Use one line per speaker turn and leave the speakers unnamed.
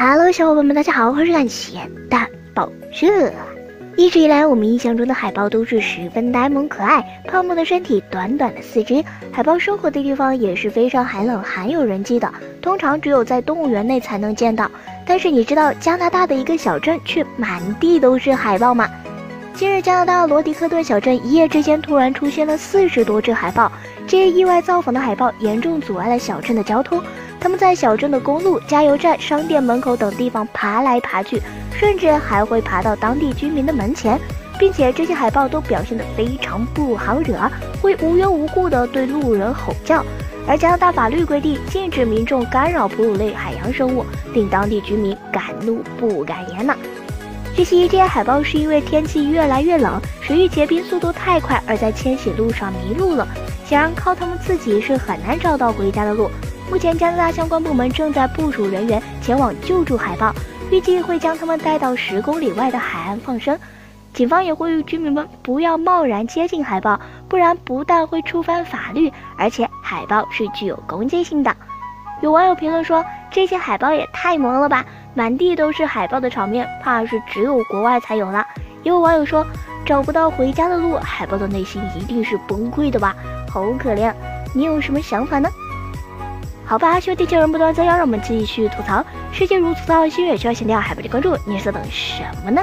Hello，小伙伴们，大家好，我是感谢大宝社。一直以来，我们印象中的海豹都是十分呆萌可爱，胖胖的身体，短短的四肢。海豹生活的地方也是非常寒冷、罕有人迹的，通常只有在动物园内才能见到。但是你知道加拿大的一个小镇却满地都是海豹吗？近日加拿大罗迪克顿小镇一夜之间突然出现了四十多只海豹，这些意外造访的海豹严重阻碍了小镇的交通。他们在小镇的公路、加油站、商店门口等地方爬来爬去，甚至还会爬到当地居民的门前，并且这些海豹都表现得非常不好惹，会无缘无故地对路人吼叫。而加拿大法律规定禁止民众干扰哺乳类海洋生物，令当地居民敢怒不敢言呐。据悉，这些海豹是因为天气越来越冷，水域结冰速度太快，而在迁徙路上迷路了。显然，靠他们自己是很难找到回家的路。目前，加拿大相关部门正在部署人员前往救助海豹，预计会将他们带到十公里外的海岸放生。警方也呼吁居民们不要贸然接近海豹，不然不但会触犯法律，而且海豹是具有攻击性的。有网友评论说：“这些海豹也太萌了吧，满地都是海豹的场面，怕是只有国外才有了。”也有网友说：“找不到回家的路，海豹的内心一定是崩溃的吧，好可怜。”你有什么想法呢？好吧，兄弟救人不断，再要让我们继续吐槽。世界如此大，心愿需要闲掉，还不去关注，你是在等什么呢？